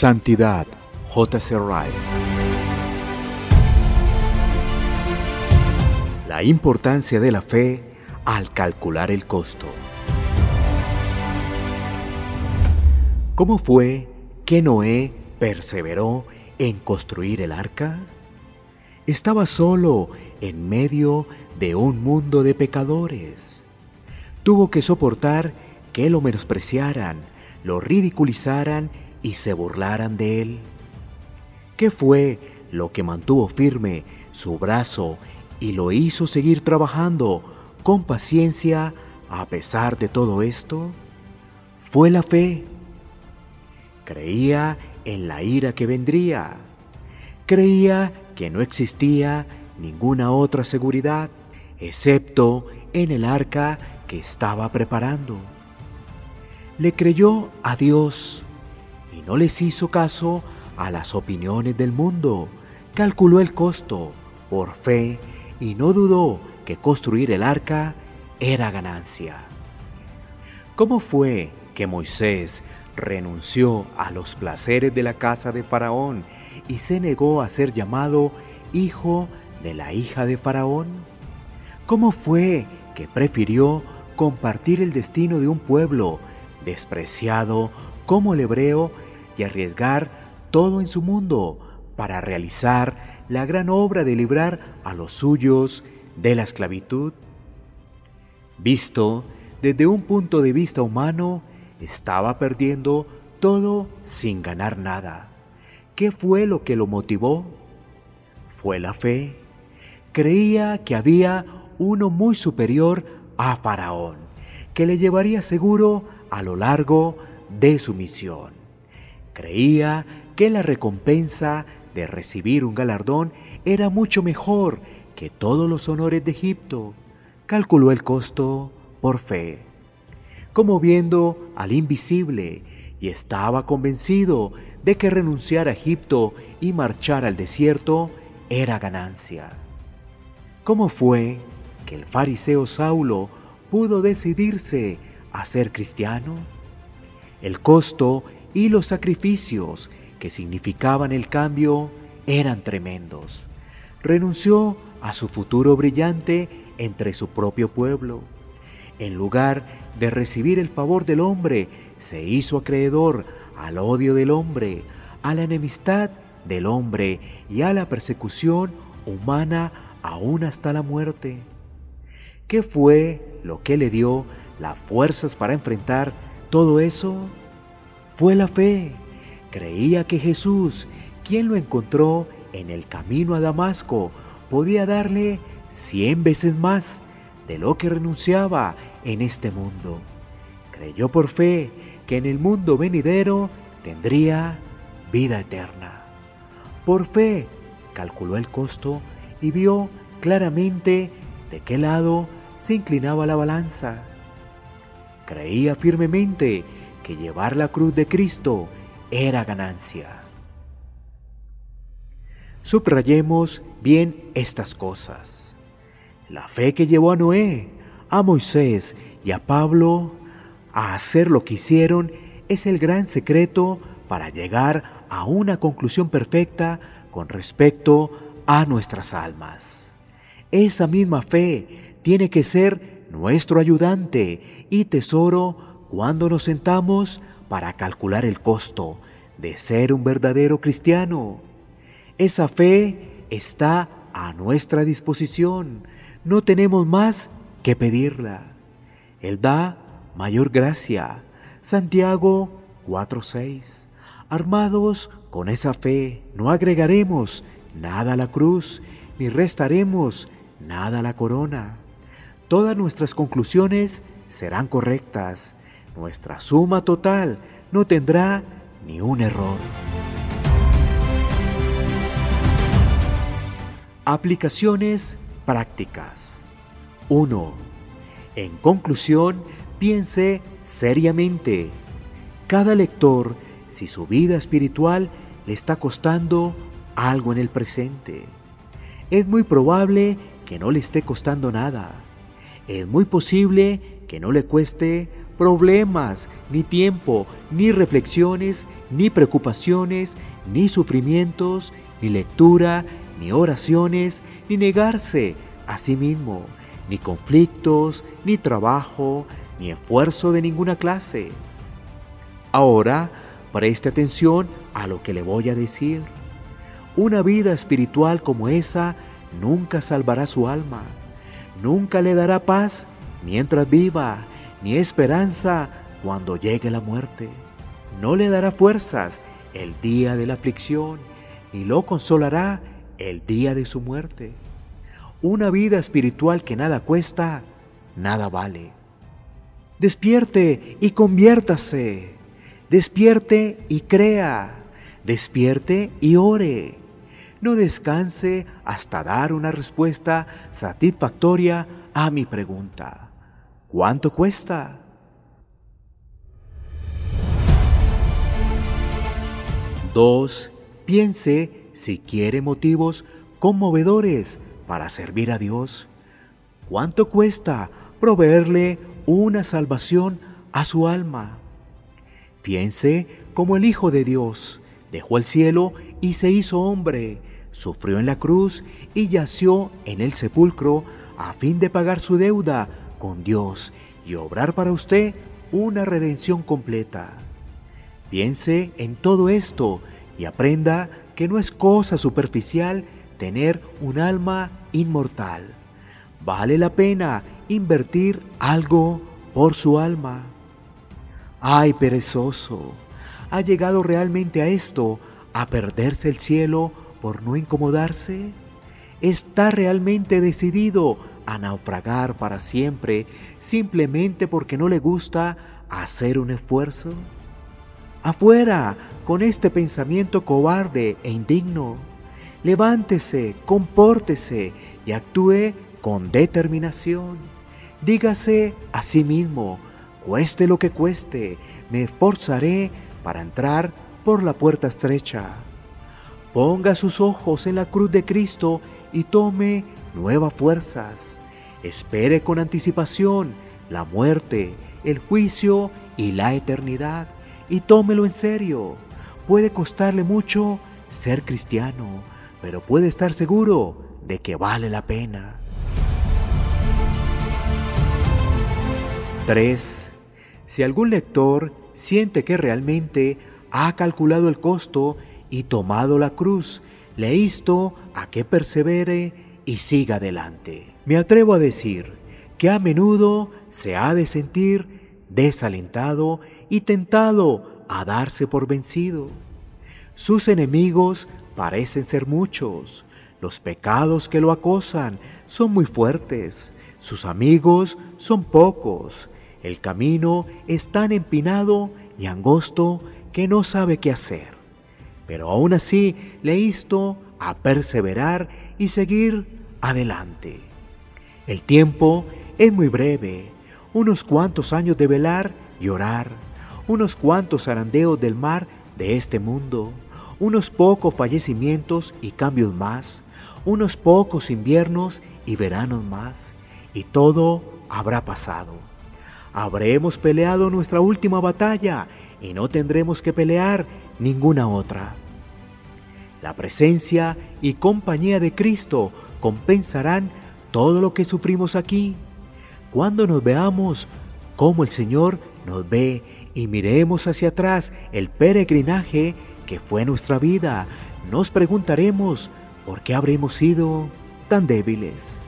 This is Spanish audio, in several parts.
Santidad, J.C. La importancia de la fe al calcular el costo. ¿Cómo fue que Noé perseveró en construir el arca? Estaba solo en medio de un mundo de pecadores. Tuvo que soportar que lo menospreciaran, lo ridiculizaran y se burlaran de él. ¿Qué fue lo que mantuvo firme su brazo y lo hizo seguir trabajando con paciencia a pesar de todo esto? Fue la fe. Creía en la ira que vendría. Creía que no existía ninguna otra seguridad excepto en el arca que estaba preparando. Le creyó a Dios y no les hizo caso a las opiniones del mundo. Calculó el costo por fe y no dudó que construir el arca era ganancia. ¿Cómo fue que Moisés renunció a los placeres de la casa de Faraón y se negó a ser llamado hijo de la hija de Faraón? ¿Cómo fue que prefirió compartir el destino de un pueblo despreciado como el hebreo y arriesgar todo en su mundo para realizar la gran obra de librar a los suyos de la esclavitud? Visto desde un punto de vista humano, estaba perdiendo todo sin ganar nada. ¿Qué fue lo que lo motivó? Fue la fe. Creía que había uno muy superior a Faraón, que le llevaría seguro a lo largo de su misión. Creía que la recompensa de recibir un galardón era mucho mejor que todos los honores de Egipto. Calculó el costo por fe como viendo al invisible, y estaba convencido de que renunciar a Egipto y marchar al desierto era ganancia. ¿Cómo fue que el fariseo Saulo pudo decidirse a ser cristiano? El costo y los sacrificios que significaban el cambio eran tremendos. Renunció a su futuro brillante entre su propio pueblo en lugar de recibir el favor del hombre, se hizo acreedor al odio del hombre, a la enemistad del hombre y a la persecución humana aún hasta la muerte. ¿Qué fue lo que le dio las fuerzas para enfrentar todo eso? Fue la fe. Creía que Jesús, quien lo encontró en el camino a Damasco, podía darle cien veces más de lo que renunciaba en este mundo. Creyó por fe que en el mundo venidero tendría vida eterna. Por fe calculó el costo y vio claramente de qué lado se inclinaba la balanza. Creía firmemente que llevar la cruz de Cristo era ganancia. Subrayemos bien estas cosas. La fe que llevó a Noé, a Moisés y a Pablo a hacer lo que hicieron es el gran secreto para llegar a una conclusión perfecta con respecto a nuestras almas. Esa misma fe tiene que ser nuestro ayudante y tesoro cuando nos sentamos para calcular el costo de ser un verdadero cristiano. Esa fe está a nuestra disposición no tenemos más que pedirla. Él da mayor gracia. Santiago 4:6. Armados con esa fe, no agregaremos nada a la cruz, ni restaremos nada a la corona. Todas nuestras conclusiones serán correctas. Nuestra suma total no tendrá ni un error. Aplicaciones prácticas. 1. En conclusión, piense seriamente. Cada lector, si su vida espiritual le está costando algo en el presente, es muy probable que no le esté costando nada. Es muy posible que no le cueste problemas, ni tiempo, ni reflexiones, ni preocupaciones, ni sufrimientos, ni lectura, ni oraciones, ni negarse a sí mismo, ni conflictos, ni trabajo, ni esfuerzo de ninguna clase. Ahora, preste atención a lo que le voy a decir. Una vida espiritual como esa nunca salvará su alma, nunca le dará paz mientras viva, ni esperanza cuando llegue la muerte. No le dará fuerzas el día de la aflicción, ni lo consolará el día de su muerte. Una vida espiritual que nada cuesta, nada vale. Despierte y conviértase. Despierte y crea. Despierte y ore. No descanse hasta dar una respuesta satisfactoria a mi pregunta. ¿Cuánto cuesta? Dos, piense si quiere motivos conmovedores para servir a Dios. ¿Cuánto cuesta proveerle una salvación a su alma? Piense como el Hijo de Dios dejó el cielo y se hizo hombre, sufrió en la cruz y yació en el sepulcro a fin de pagar su deuda con Dios y obrar para usted una redención completa. Piense en todo esto y aprenda que no es cosa superficial tener un alma inmortal. Vale la pena invertir algo por su alma. Ay, perezoso, ¿ha llegado realmente a esto, a perderse el cielo por no incomodarse? ¿Está realmente decidido a naufragar para siempre simplemente porque no le gusta hacer un esfuerzo? Afuera con este pensamiento cobarde e indigno. Levántese, compórtese y actúe con determinación. Dígase a sí mismo, cueste lo que cueste, me esforzaré para entrar por la puerta estrecha. Ponga sus ojos en la cruz de Cristo y tome nuevas fuerzas. Espere con anticipación la muerte, el juicio y la eternidad. Y tómelo en serio. Puede costarle mucho ser cristiano, pero puede estar seguro de que vale la pena. 3. Si algún lector siente que realmente ha calculado el costo y tomado la cruz, le insto a que persevere y siga adelante. Me atrevo a decir que a menudo se ha de sentir desalentado y tentado a darse por vencido. Sus enemigos parecen ser muchos, los pecados que lo acosan son muy fuertes, sus amigos son pocos, el camino es tan empinado y angosto que no sabe qué hacer. Pero aún así le insto a perseverar y seguir adelante. El tiempo es muy breve, unos cuantos años de velar y orar, unos cuantos zarandeos del mar de este mundo, unos pocos fallecimientos y cambios más, unos pocos inviernos y veranos más, y todo habrá pasado. Habremos peleado nuestra última batalla y no tendremos que pelear ninguna otra. La presencia y compañía de Cristo compensarán todo lo que sufrimos aquí. Cuando nos veamos como el Señor nos ve y miremos hacia atrás el peregrinaje que fue nuestra vida, nos preguntaremos por qué habremos sido tan débiles.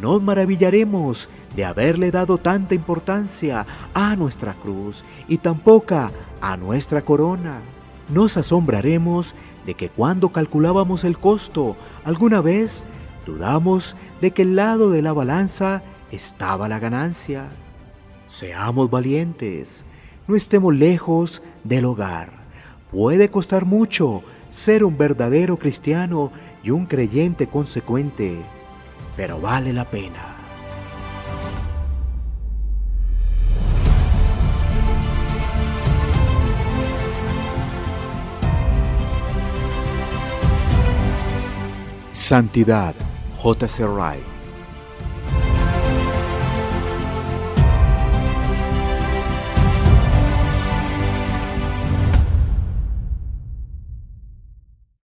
Nos maravillaremos de haberle dado tanta importancia a nuestra cruz y tan poca a nuestra corona. Nos asombraremos de que cuando calculábamos el costo alguna vez dudamos de que el lado de la balanza estaba la ganancia. Seamos valientes, no estemos lejos del hogar. Puede costar mucho ser un verdadero cristiano y un creyente consecuente, pero vale la pena. Santidad, J.C. Wright.